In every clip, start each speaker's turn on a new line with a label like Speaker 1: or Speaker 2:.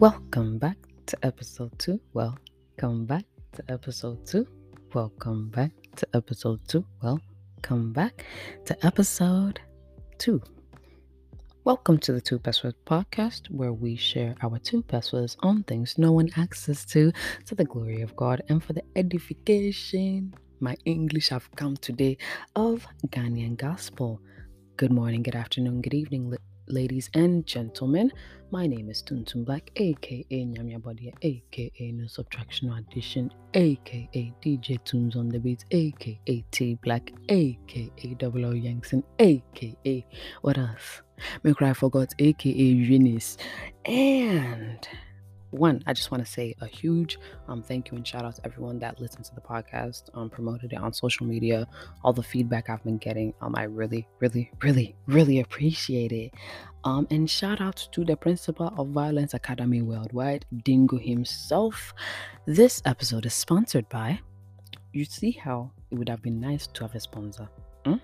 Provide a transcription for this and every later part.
Speaker 1: Welcome back to episode two. Welcome back to episode two. Welcome back to episode two. Welcome back to episode two. Welcome to the Two Pesewas podcast, where we share our two pesewas on things no one access to, to the glory of God and for the edification. My English have come today of Ghanaian gospel. Good morning, good afternoon, good evening, ladies and gentlemen. My name is Tuntun Black, aka Nyamia Body, aka No Subtraction or Addition, aka DJ Tunes on the Beats, aka T Black, aka Double O Yankson, aka what else? Make I forgot, aka Eunice, and one, I just want to say a huge um, thank you and shout out to everyone that listened to the podcast, um, promoted it on social media, all the feedback I've been getting. Um, I really, really, really, really appreciate it. Um, and shout out to the principal of Violence Academy Worldwide, Dingo himself. This episode is sponsored by. You see how it would have been nice to have a sponsor. Hmm?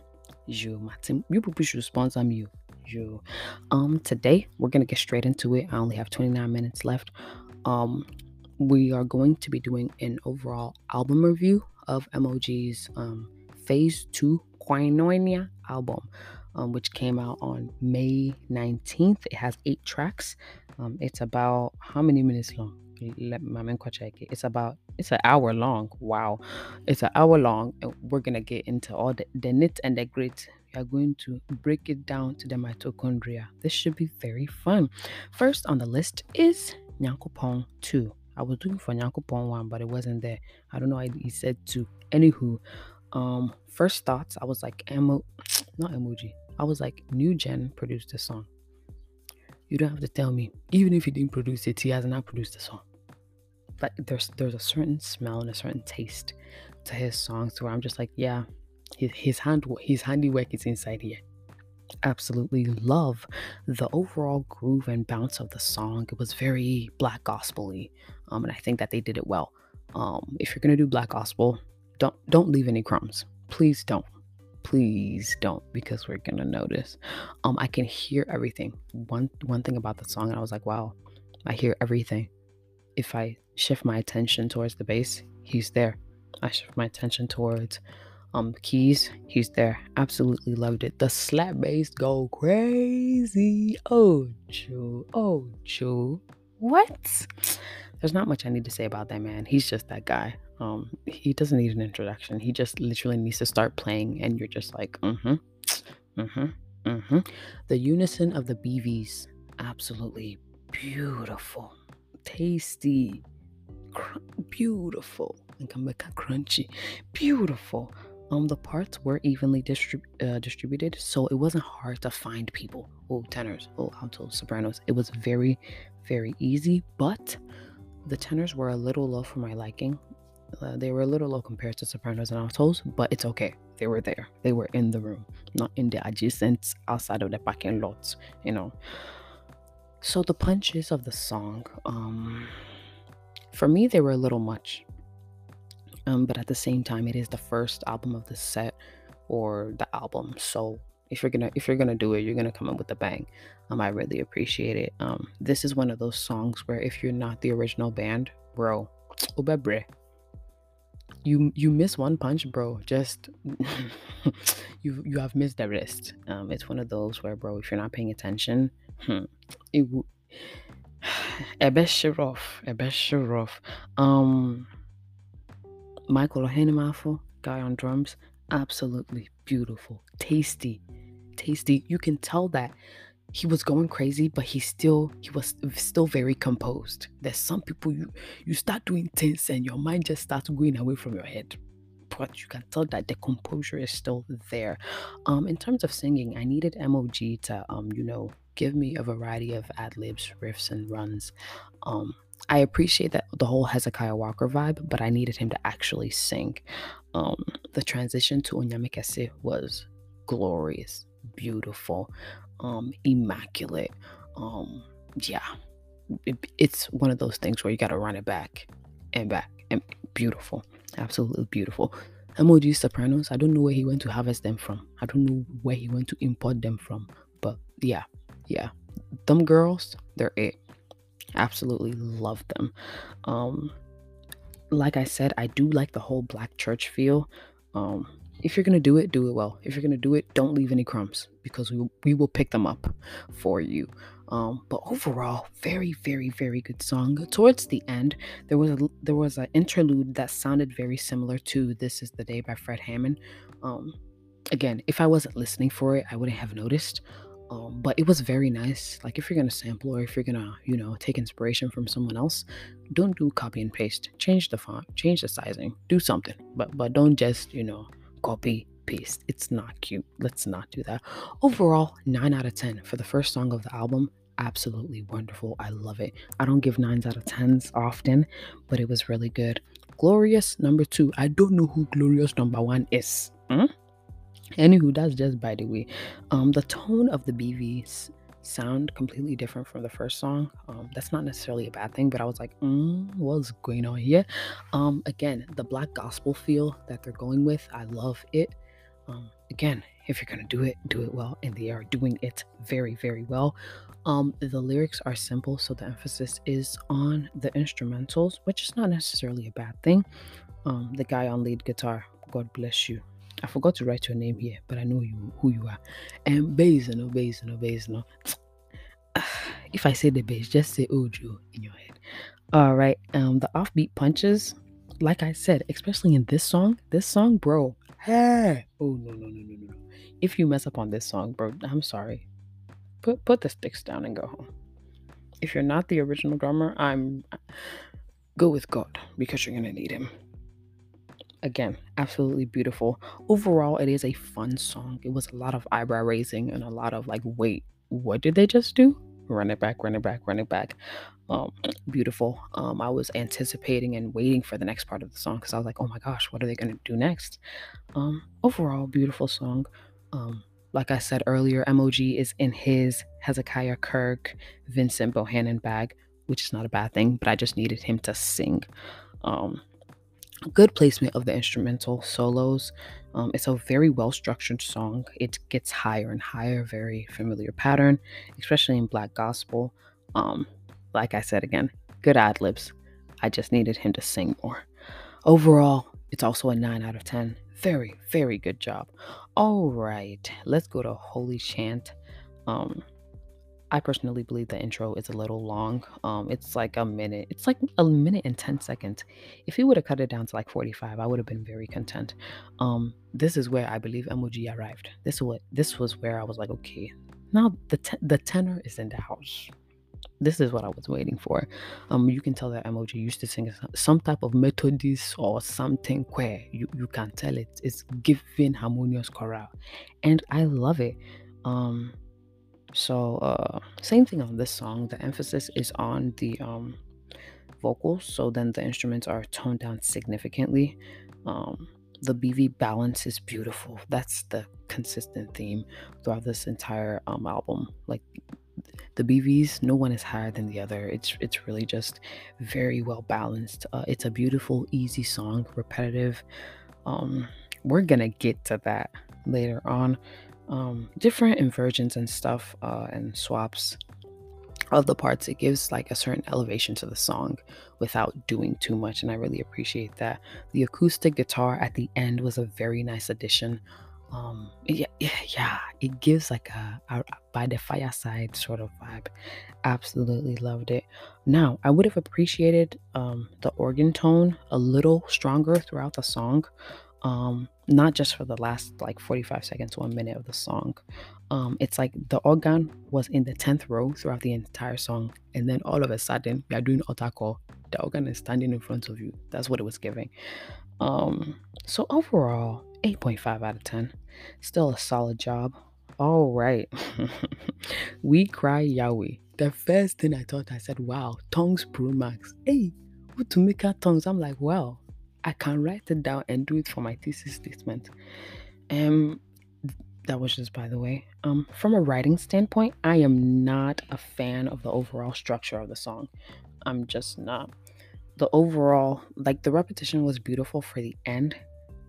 Speaker 1: You, Martin, you people should sponsor me you. Um, today we're gonna get straight into it. I only have 29 minutes left. Um, we are going to be doing an overall album review of MOG's um, Phase 2 Koinonia album, um, which came out on May 19th. It has eight tracks. Um, it's about how many minutes long? Let my check it. It's about it's an hour long. Wow, it's an hour long, and we're gonna get into all the, the nit and the grit we are going to break it down to the mitochondria. This should be very fun. First on the list is Nyankopon 2. I was looking for Nyankopon 1, but it wasn't there. I don't know why he said 2. Anywho, um, first thoughts, I was like, emo, not emoji. I was like, New Gen produced this song. You don't have to tell me. Even if he didn't produce it, he has not produced the song. But there's there's a certain smell and a certain taste to his songs where I'm just like, yeah, his, his hand his handiwork is inside here. Absolutely love the overall groove and bounce of the song. It was very black gospely um, and i think that they did it well. Um, if you're gonna do black gospel don't don't leave any crumbs. Please don't. Please don't because we're gonna notice. Um i can hear everything. One one thing about the song and i was like wow i hear everything. If i shift my attention towards the bass he's there. I shift my attention towards um keys he's there. Absolutely loved it. The slap bass go crazy. Oh joe. Oh joe. What? There's not much i need to say about that man. He's just that guy. Um he doesn't need an introduction. He just literally needs to start playing and you're just like mm-hmm mm-hmm mm-hmm. The unison of the bvs absolutely beautiful. Tasty. Cr- beautiful. And come back crunchy. Beautiful um the parts were evenly distrib- uh, distributed so it wasn't hard to find people. Oh tenors. Oh altos sopranos. It was very very easy but the tenors were a little low for my liking. Uh, they were a little low compared to sopranos and altos but it's okay. They were there. They were in the room not in the adjacent outside of the parking lot you know. So the punches of the song um for me they were a little much um, but at the same time, it is the first album of the set or the album. So if you're gonna if you're gonna do it, you're gonna come up with a bang. Um, I really appreciate it. Um, this is one of those songs where if you're not the original band, bro, you you miss one punch, bro. Just you you have missed the rest. Um, it's one of those where, bro, if you're not paying attention, hmm, it a bit rough. Um Michael Ohenemafo, guy on drums, absolutely beautiful, tasty, tasty. You can tell that he was going crazy, but he still he was still very composed. There's some people you you start doing things and your mind just starts going away from your head. But you can tell that the composure is still there. Um, in terms of singing, I needed MOG to um, you know, give me a variety of ad libs, riffs, and runs. Um, I appreciate that the whole Hezekiah Walker vibe, but I needed him to actually sing. Um, the transition to Onyamekese was glorious, beautiful, um, immaculate. Um, yeah, it, it's one of those things where you got to run it back and back and beautiful, absolutely beautiful. MOG Sopranos, I don't know where he went to harvest them from. I don't know where he went to import them from, but yeah, yeah, them girls, they're it Absolutely love them. Um, like I said, I do like the whole black church feel. Um, if you're gonna do it, do it well. If you're gonna do it, don't leave any crumbs because we we will pick them up for you. Um, but overall, very, very, very good song. Towards the end, there was a there was an interlude that sounded very similar to "This Is the Day" by Fred Hammond. Um, again, if I wasn't listening for it, I wouldn't have noticed. Um, but it was very nice. Like if you're gonna sample or if you're gonna, you know, take inspiration from someone else, don't do copy and paste. Change the font, change the sizing, do something. But but don't just, you know, copy paste. It's not cute. Let's not do that. Overall, nine out of ten for the first song of the album. Absolutely wonderful. I love it. I don't give nines out of tens often, but it was really good. Glorious number two. I don't know who Glorious number one is. Hmm? Anywho, that's just by the way. Um, the tone of the BVs sound completely different from the first song. Um, that's not necessarily a bad thing, but I was like, mm, what's going on here? Um, again, the black gospel feel that they're going with, I love it. Um, again, if you're gonna do it, do it well, and they are doing it very, very well. Um, the lyrics are simple, so the emphasis is on the instrumentals, which is not necessarily a bad thing. Um, the guy on lead guitar, God bless you. I forgot to write your name here, but I know you who you are. And bass, no bass, no bass, no. If I say the bass, just say Ojo in your head. All right. Um, the offbeat punches, like I said, especially in this song, this song, bro. Hey, oh no no no no no. If you mess up on this song, bro, I'm sorry. Put put the sticks down and go home. If you're not the original drummer, I'm go with God because you're gonna need him again, absolutely beautiful. Overall, it is a fun song. It was a lot of eyebrow raising and a lot of like, wait, what did they just do? Run it back, run it back, run it back. Um, beautiful. Um, I was anticipating and waiting for the next part of the song because I was like, oh my gosh, what are they gonna do next? Um, overall, beautiful song. Um, like I said earlier, MOG is in his Hezekiah Kirk, Vincent Bohanan bag, which is not a bad thing, but I just needed him to sing. Um, good placement of the instrumental solos. Um, it's a very well structured song. It gets higher and higher, very familiar pattern, especially in black gospel. Um, like I said again, good ad libs. I just needed him to sing more. Overall, it's also a 9 out of 10. Very, very good job. All right, let's go to Holy Chant. Um, I personally believe the intro is a little long. Um, it's like a minute. It's like a minute and 10 seconds. If he would have cut it down to like 45, I would have been very content. Um, this is where I believe MOG arrived. This is what this was where I was like, okay, now the te- the tenor is in the house. This is what I was waiting for. Um, you can tell that MOG used to sing some type of Methodist or something where you, you can tell it. It's giving harmonious chorale. And I love it. Um, so uh, same thing on this song. The emphasis is on the um, vocals, so then the instruments are toned down significantly. Um, the BV balance is beautiful. That's the consistent theme throughout this entire um, album. Like the BVs, no one is higher than the other. It's it's really just very well balanced. Uh, it's a beautiful, easy song, repetitive. Um, we're gonna get to that later on um, different inversions and stuff uh, and swaps of the parts it gives like a certain elevation to the song without doing too much and i really appreciate that. The acoustic guitar at the end was a very nice addition um yeah yeah it gives like a, a by the fireside sort of vibe. Absolutely loved it. Now i would have appreciated um the organ tone a little stronger throughout the song um not just for the last like 45 seconds a minute of the song. Um it's like the organ was in the 10th row throughout the entire song and then all of a sudden are doing otako the organ is standing in front of you. That's what it was giving. Um so overall 8.5 out of 10 still a solid job all right we cry yahweh the first thing i thought i said wow tongues pro max hey what to make our tongues i'm like wow I can write it down and do it for my thesis statement. Um, that was just by the way. Um, from a writing standpoint, I am not a fan of the overall structure of the song. I'm just not. The overall, like the repetition was beautiful for the end,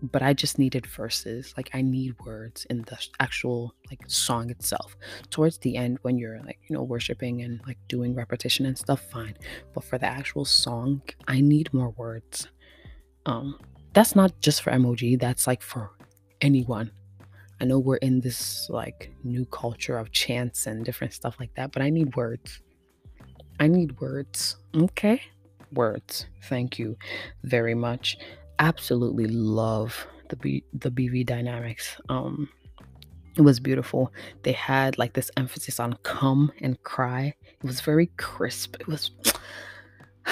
Speaker 1: but I just needed verses. Like I need words in the actual like song itself. Towards the end, when you're like you know worshiping and like doing repetition and stuff, fine. But for the actual song, I need more words. Um, that's not just for MOG, That's like for anyone. I know we're in this like new culture of chants and different stuff like that, but I need words. I need words. Okay? Words. Thank you very much absolutely love the B- the BV dynamics. Um, it was beautiful. They had like this emphasis on come and cry. It was very crisp. It was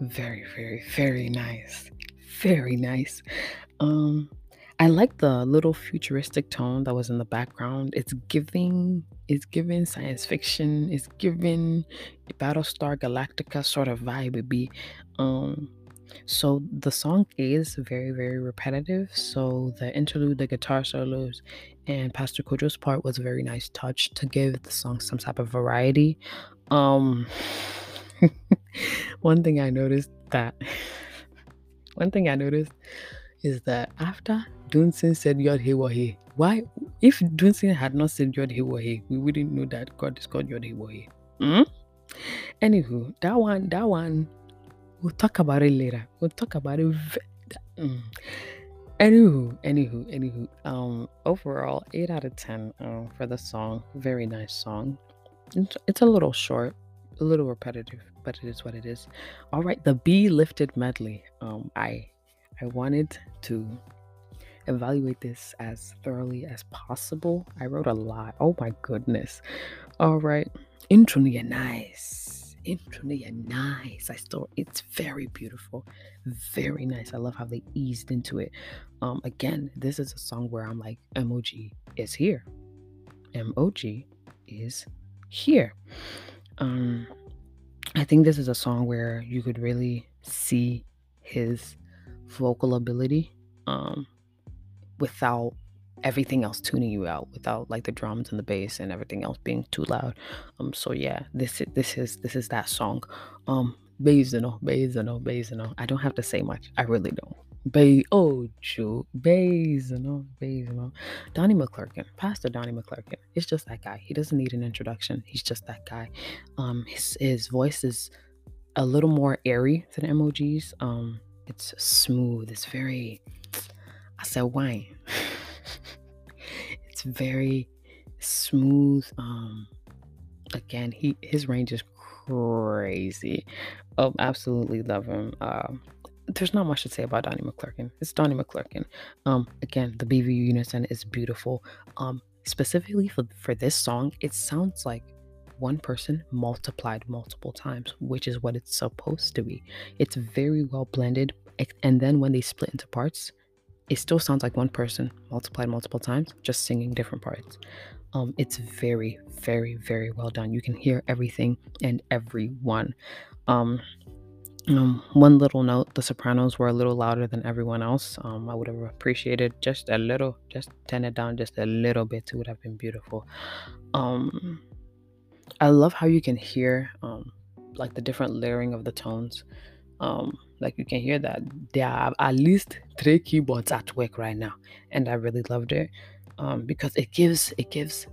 Speaker 1: very, very, very nice. Very nice. Um, I like the little futuristic tone that was in the background. It's giving it's giving science fiction. It's giving Battlestar Galactica sort of vibe. It be um so the song is very, very repetitive. So the interlude, the guitar solos, and Pastor Kojo's part was a very nice touch to give the song some type of variety. Um one thing I noticed that one thing I noticed is that after Dunsin said Yod He Wahi, why if Dunsin had not said Yod He Wahi, we wouldn't know that God is called Yod He Wahi. Mm? Anywho, that one, that one We'll talk about it later. We'll talk about it. Mm. Anywho, anywho, anywho. Um, overall, eight out of ten. Um, for the song, very nice song. It's, it's a little short, a little repetitive, but it is what it is. All right, the B lifted medley. Um, I, I wanted to evaluate this as thoroughly as possible. I wrote a lot. Oh my goodness. All right, intro nice introduced and nice. I still, it's very beautiful, very nice. I love how they eased into it. Um, again, this is a song where I'm like, MOG is here. MOG is here. Um, I think this is a song where you could really see his vocal ability um, without everything else tuning you out without like the drums and the bass and everything else being too loud. Um so yeah, this is this is this is that song. Um Bezano, Bezano, Bezano. I don't have to say much. I really don't. Bay oh Joe Bezano, Bezano. Donnie McClurkin, Pastor Donnie McClurkin. It's just that guy. He doesn't need an introduction. He's just that guy. Um his his voice is a little more airy than MOG's. Um it's smooth. It's very I said wine. It's very smooth. Um, again, he his range is crazy. Oh, absolutely love him. Um, there's not much to say about Donnie McClurkin. It's Donnie McClurkin. Um, again, the BVU unison is beautiful. Um, specifically for for this song, it sounds like one person multiplied multiple times, which is what it's supposed to be. It's very well blended, and then when they split into parts, it still sounds like one person multiplied multiple times, just singing different parts. Um, it's very, very, very well done. You can hear everything and everyone. Um, um, one little note: the sopranos were a little louder than everyone else. Um, I would have appreciated just a little, just turn it down just a little bit. It would have been beautiful. Um, I love how you can hear um, like the different layering of the tones. Um, like you can hear that there are at least three keyboards at work right now, and I really loved it um, because it gives it gives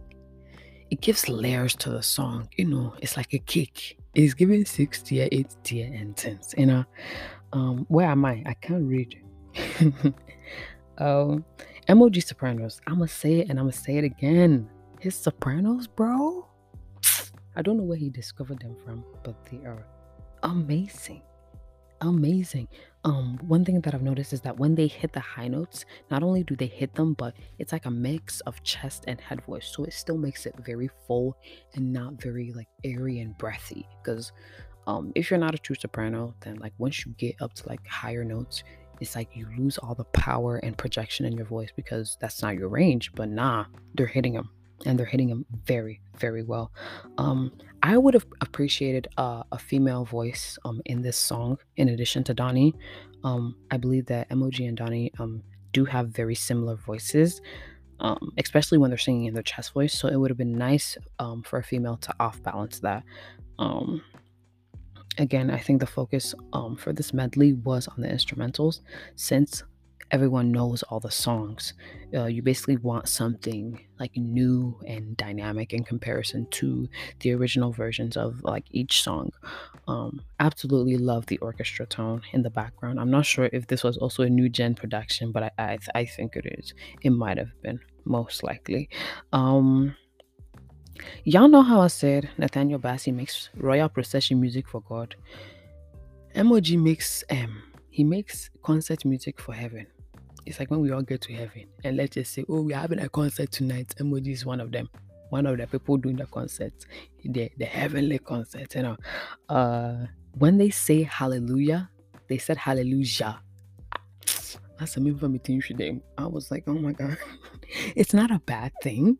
Speaker 1: it gives layers to the song. You know, it's like a cake. It's giving six tier, eight tier, and tens. You know, um, where am I? I can't read. um, MOG Sopranos. I'm gonna say it and I'm gonna say it again. His Sopranos, bro. I don't know where he discovered them from, but they are amazing amazing. Um, one thing that I've noticed is that when they hit the high notes, not only do they hit them, but it's like a mix of chest and head voice. So it still makes it very full and not very like airy and breathy. Because um, if you're not a true soprano, then like once you get up to like higher notes, it's like you lose all the power and projection in your voice because that's not your range. But nah, they're hitting them and they're hitting him very, very well. Um, I would have appreciated uh, a female voice um, in this song in addition to Donnie. Um, I believe that MOG and Donnie um, do have very similar voices, um, especially when they're singing in their chest voice. So it would have been nice um, for a female to off balance that. Again, I think the focus for this medley was on the instrumentals since everyone knows all the songs. Uh, you basically want something like new and dynamic in comparison to the original versions of like each song. Um, absolutely love the orchestra tone in the background. I'm not sure if this was also a new gen production, but I I, I think it is. It might have been most likely. Um, Y'all know how I said Nathaniel Bassey makes royal procession music for God. MOG makes um he makes concert music for heaven. It's like when we all get to heaven and let's just say, oh, we're having a concert tonight. MOG is one of them. One of the people doing the concert, the the heavenly concert, you know. Uh when they say hallelujah, they said hallelujah. That's a move from them. I was like, oh my god. it's not a bad thing.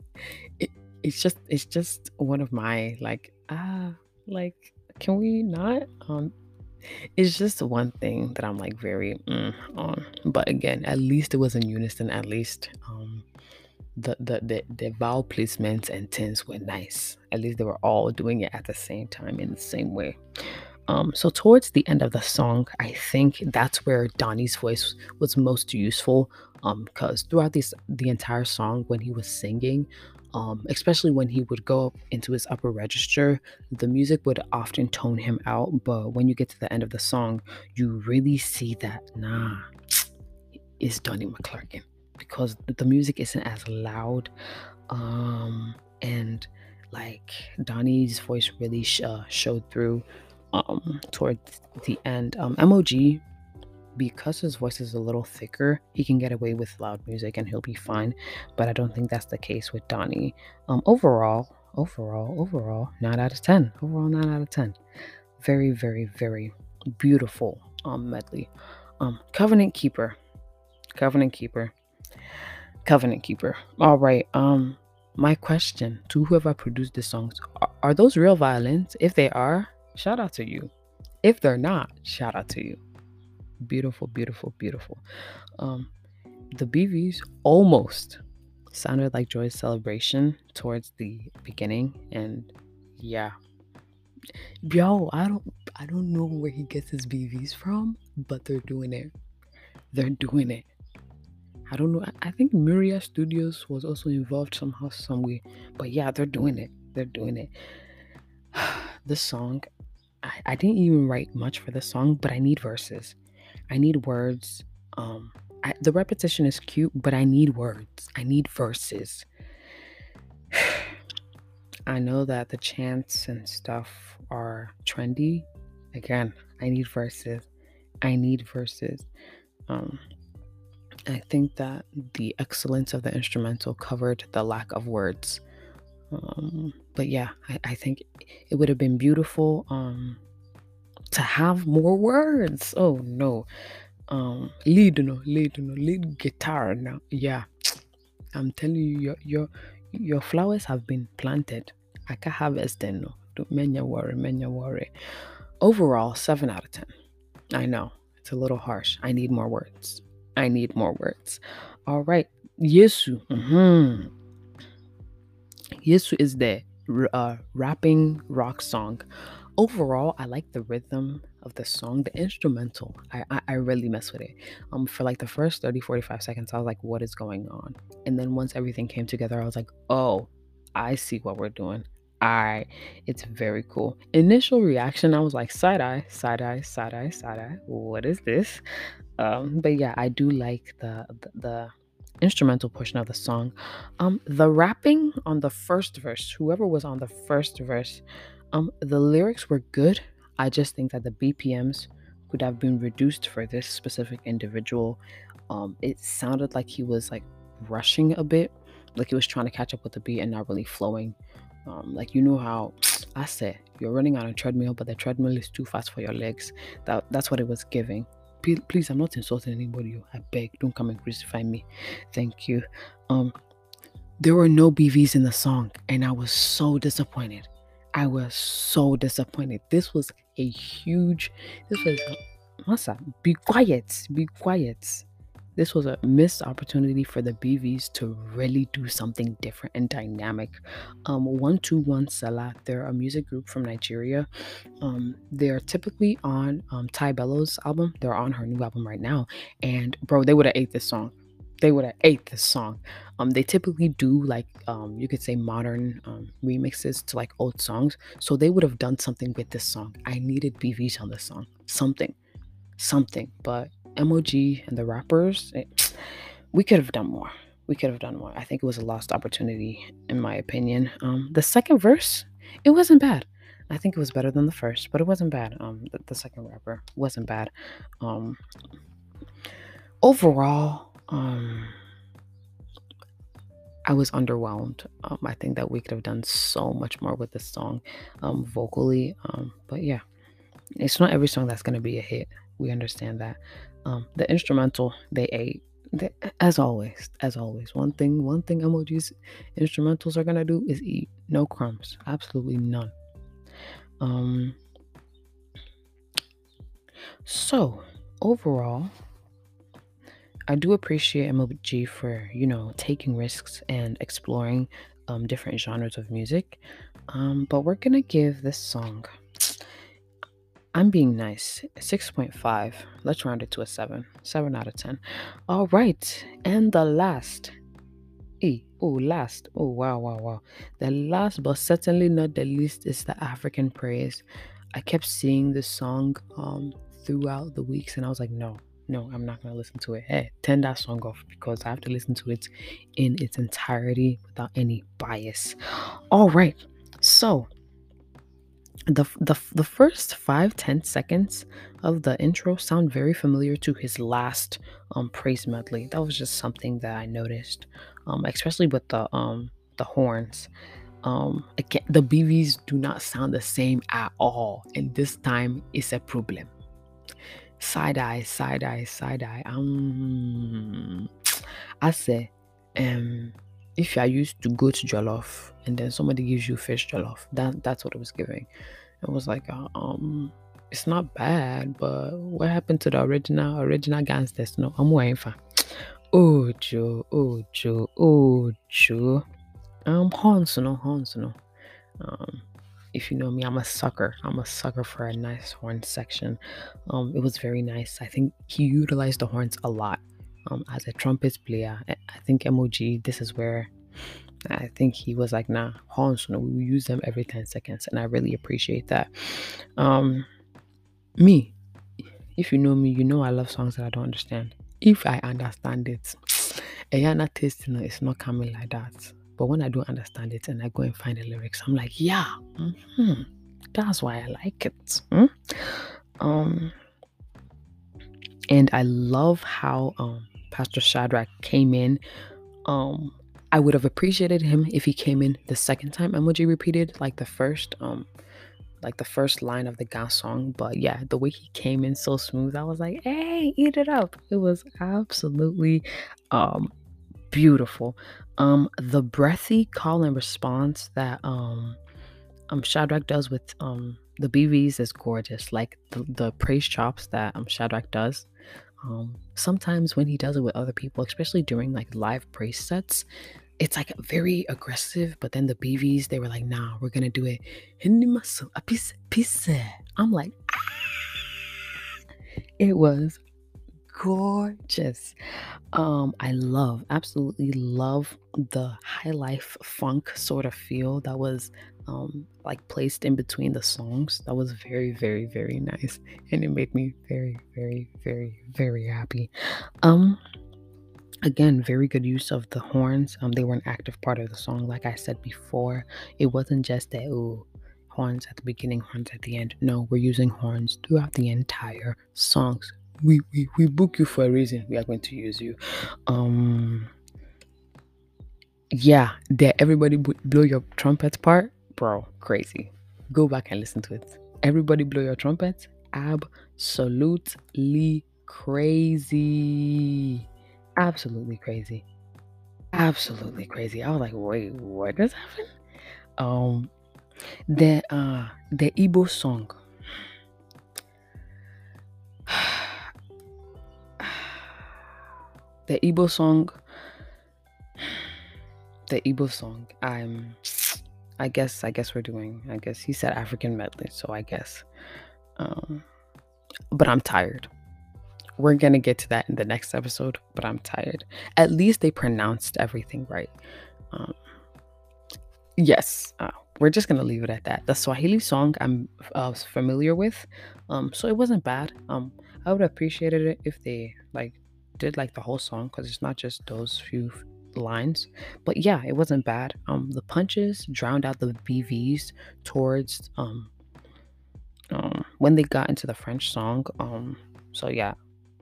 Speaker 1: It, it's just it's just one of my like ah like can we not um it's just one thing that i'm like very mm, on but again at least it was in unison at least um the, the the the vowel placements and tense were nice at least they were all doing it at the same time in the same way um, so towards the end of the song, I think that's where Donnie's voice was most useful. Um, because throughout this the entire song, when he was singing, um, especially when he would go up into his upper register, the music would often tone him out. But when you get to the end of the song, you really see that, nah, it's Donnie McClurkin because the music isn't as loud. Um, and like Donnie's voice really sh- uh, showed through um, towards the end. Um, MOG because his voice is a little thicker, he can get away with loud music and he'll be fine. But I don't think that's the case with Donnie. Um, overall, overall, overall, nine out of ten. Overall, nine out of ten. Very, very, very beautiful um medley. Um, Covenant Keeper, Covenant Keeper, Covenant Keeper. All right. Um, my question to whoever produced the songs: are, are those real violins? If they are, shout out to you. If they're not, shout out to you beautiful, beautiful, beautiful. Um, the BVs almost sounded like Joyous Celebration towards the beginning, and yeah, yo, I don't, I don't know where he gets his BVs from, but they're doing it. They're doing it. I don't know. I, I think Miria Studios was also involved somehow, some way, but yeah, they're doing it. They're doing it. this song, I, I didn't even write much for this song, but I need verses. I need words. Um, I, the repetition is cute, but I need words. I need verses. I know that the chants and stuff are trendy. Again, I need verses. I need verses. Um, I think that the excellence of the instrumental covered the lack of words. Um, but yeah, I, I, think it would have been beautiful um, to have more words. Oh no. Um lead no, lead no, lead guitar now. Yeah. I'm telling you your your your flowers have been planted. I can harvest them no. Don't menya worry, many worry. Overall, seven out of ten. I know it's a little harsh. I need more words. I need more words. All right. Yesu. Mm-hmm. Yesu is the uh, rapping rock song overall i like the rhythm of the song the instrumental I, I, I really mess with it um for like the first 30 45 seconds i was like what is going on and then once everything came together i was like oh i see what we're doing I it's very cool. Initial reaction, I was like side eye, side eye, side eye, side eye. What is this? Um, but yeah, I do like the, the the instrumental portion of the song. Um, the rapping on the first verse, whoever was on the first verse, um, the lyrics were good. I just think that the BPMs could have been reduced for this specific individual. Um, it sounded like he was like rushing a bit, like he was trying to catch up with the beat and not really flowing. Um, like you know how I said you're running on a treadmill, but the treadmill is too fast for your legs. That that's what it was giving. Please, please I'm not insulting anybody. I beg, don't come and crucify me. Thank you. Um, there were no BVs in the song, and I was so disappointed. I was so disappointed. This was a huge, this was, Masa, be quiet, be quiet. this was a missed opportunity for the BVs to really do something different and dynamic. Um, 121 Selah, they're a music group from Nigeria. Um, they're typically on um, TY Bello's album. They're on her new album right now. And bro, they would have ate this song. They would have ate this song. Um, they typically do like um, you could say modern um, remixes to like old songs. So they would have done something with this song. I needed BVs on this song. Something. Something. But MOG and the rappers, it, we could have done more. We could have done more. I think it was a lost opportunity, in my opinion. Um, the second verse, it wasn't bad. I think it was better than the first, but it wasn't bad. Um, the, the second rapper wasn't bad. Um, overall, um, I was underwhelmed. Um, I think that we could have done so much more with this song, um, vocally. Um, but yeah, it's not every song that's gonna be a hit. We understand that. Um, the instrumental they ate. They, as always, as always, one thing, one thing MOG's instrumentals are gonna do is eat. No crumbs, absolutely none. Um. So overall, I do appreciate MOG for you know taking risks and exploring um, different genres of music. Um, but we're gonna give this song. I'm being nice. 6.5. Let's round it to a 7. 7 out of 10. All right. And the last. E. Oh, last. Oh, wow, wow, wow. The last, but certainly not the least, is the African Praise. I kept seeing this song um, throughout the weeks, and I was like, no, no, I'm not gonna listen to it. Hey, turn that song off because I have to listen to it in its entirety without any bias. All right, so the the the first five ten seconds of the intro sound very familiar to his last um praise medley. That was just something that I noticed, um, especially with the um the horns. Um, again, the BVs do not sound the same at all, and this time is a problem side eye, side eye, side eye. Um, I say, um, if you are used to go goat jollof and then somebody gives you fish jollof, that that's what it was giving. It was like, uh, um, it's not bad, but what happened to the original original gangsters? No, I'm waiting for. Oh Joe, oh Joe, oh Joe. Um, horns, no, horns, no. Um, if you know me, I'm a sucker. I'm a sucker for a nice horn section. Um, it was very nice. I think he utilized the horns a lot. Um, as a trumpet player, I think MOG, this is where I think he was like, nah, horns, no, we use them every 10 seconds. And I really appreciate that. Um, me, if you know me, you know I love songs that I don't understand. If I understand it, Ayana you know, it's not coming like that. But when I don't understand it and I go and find the lyrics, I'm like, yeah, mm-hmm, that's why I like it. Hmm? Um, and I love how um, Pastor Shadrach came in. Um, I would have appreciated him if he came in the second time MOG repeated, like the first, um, like the first line of the gas song. But yeah, the way he came in so smooth, I was like, hey, eat it up. It was absolutely um beautiful. Um, the breathy call and response that um, um Shadrach does with um the BVs is gorgeous. Like the, the praise chops that um Shadrach does. Um, sometimes when he does it with other people, especially during like live praise sets, it's like very aggressive. But then the BVs, they were like, "Nah, we're gonna do it." I'm like, ah! it was gorgeous. Um, I love, absolutely love the high life funk sort of feel that was um like placed in between the songs. That was very, very, very nice. And it made me very, very, very, very happy. Um again very good use of the horns um they were an active part of the song like i said before it wasn't just that oh horns at the beginning horns at the end no we're using horns throughout the entire songs we, we we book you for a reason. We are going to use you. Um yeah, there everybody blow your trumpet part, bro, crazy. Go back and listen to it. Everybody blow your trumpet. Absolutely crazy. Absolutely crazy. Absolutely crazy. I was like, wait, what just happened? Um the uh the Igbo song the Igbo song, the Igbo song. I'm, I guess, I guess we're doing. I guess he said African medley, so I guess. Um, but I'm tired. We're gonna get to that in the next episode, but I'm tired. At least they pronounced everything right. Um, yes, uh, we're just gonna leave it at that. The Swahili song I'm uh, familiar with, um, so it wasn't bad. Um, I would have appreciated it if they like did like the whole song because it's not just those few lines. But yeah, it wasn't bad. Um, the punches drowned out the BVs towards um, um when they got into the French song. Um, so yeah,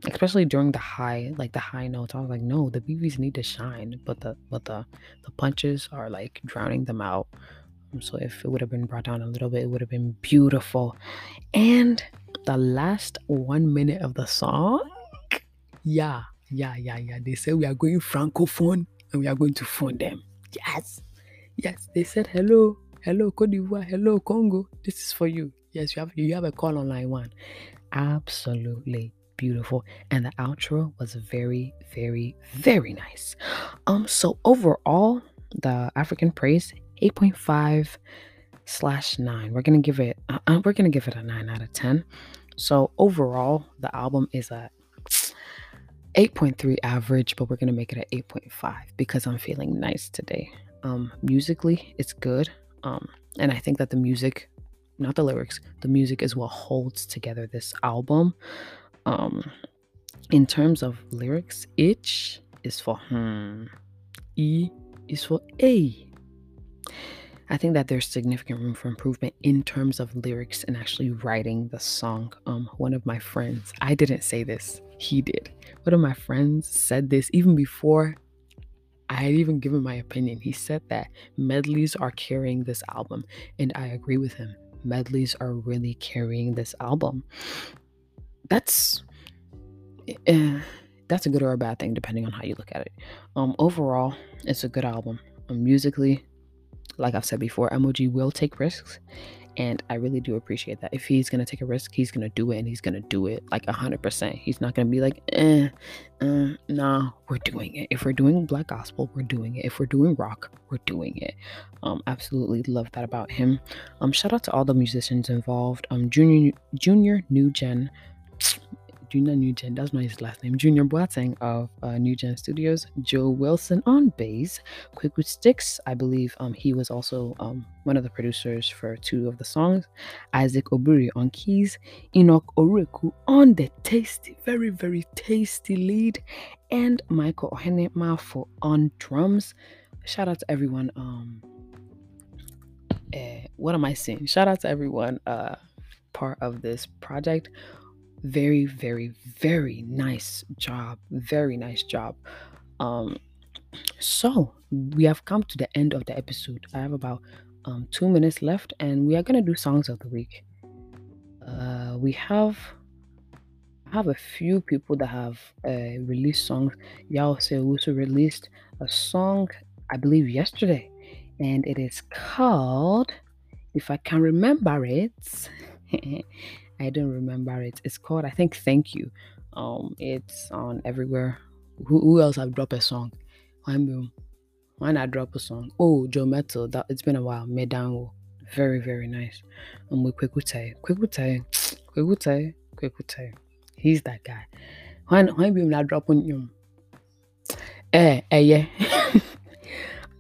Speaker 1: especially during the high like the high notes i was like no the bb's need to shine but the but the the punches are like drowning them out um, so if it would have been brought down a little bit it would have been beautiful and the last one minute of the song yeah yeah yeah yeah. They said we are going francophone and we are going to phone them. Yes yes. They said hello hello cote d'ivoire hello congo. This is for you. Yes you have you have a call on line one. Absolutely beautiful. And the outro was very very very nice. Um so overall the african praise 8.5 slash 9 we're gonna give it uh, uh, we're gonna give it a 9 out of 10 so overall the album is a 8.3 average but we're gonna make it at 8.5 because i'm feeling nice today um musically it's good um and i think that the music not the lyrics the music is what holds together this album um, in terms of lyrics, H is for hmm, E is for A. I think that there's significant room for improvement in terms of lyrics and actually writing the song. Um, one of my friends, I didn't say this, he did. One of my friends said this even before I had even given my opinion. He said that medleys are carrying this album, and I agree with him. Medleys are really carrying this album that's uh, that's a good or a bad thing depending on how you look at it. Um, overall, it's a good album. Um, musically, like I've said before, MOG will take risks, and I really do appreciate that. If he's gonna take a risk, he's gonna do it, and he's gonna do it like hundred percent. He's not gonna be like, eh, uh, nah, we're doing it. If we're doing black gospel, we're doing it. If we're doing rock, we're doing it. Um, absolutely love that about him. Um, shout out to all the musicians involved. Um, junior, junior, new gen Junior Nugent, that's not his last name, Junior Boateng of uh, Nugent Studios, Joe Wilson on bass, Quick with Sticks, I believe um, he was also um, one of the producers for two of the songs, Isaac Oburi on keys, Enoch Oriku on the tasty, very, very tasty lead, and Michael Ohenemafo on drums. Shout out to everyone. Um, uh, what am I saying? Shout out to everyone uh, part of this project very very very nice job very nice job. Um so we have come to the end of the episode. I have about um two minutes left and we are to do songs of the week. Uh we have have a few people that have uh, released songs. Yao also released a song i believe yesterday and it is called if i can remember it I don't remember it. It's called I think Thank You. Um, it's on everywhere. Who, who else have dropped a song? Why why not drop a song? Oh, Joe Metal. That it's been a while. Medanwo. Very, very nice. Um with Kwekute. Kwekute. Kwekute. Kwekute. He's that guy. Why why be not dropping you? Eh, eh, yeah.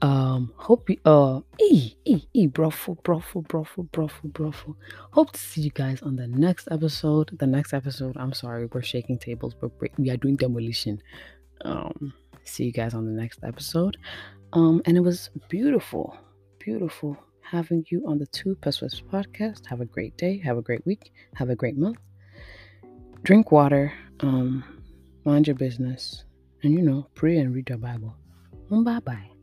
Speaker 1: Um, hope you uh e e e broful, broful, broful, broful, broful. Hope to see you guys on the next episode. The next episode, I'm sorry, we're shaking tables, but we are doing demolition. Um, see you guys on the next episode. Um, and it was beautiful, beautiful having you on the Two Pesewas podcast. Have a great day, have a great week, have a great month. Drink water, um, mind your business, and you know, pray and read your Bible. Bye bye.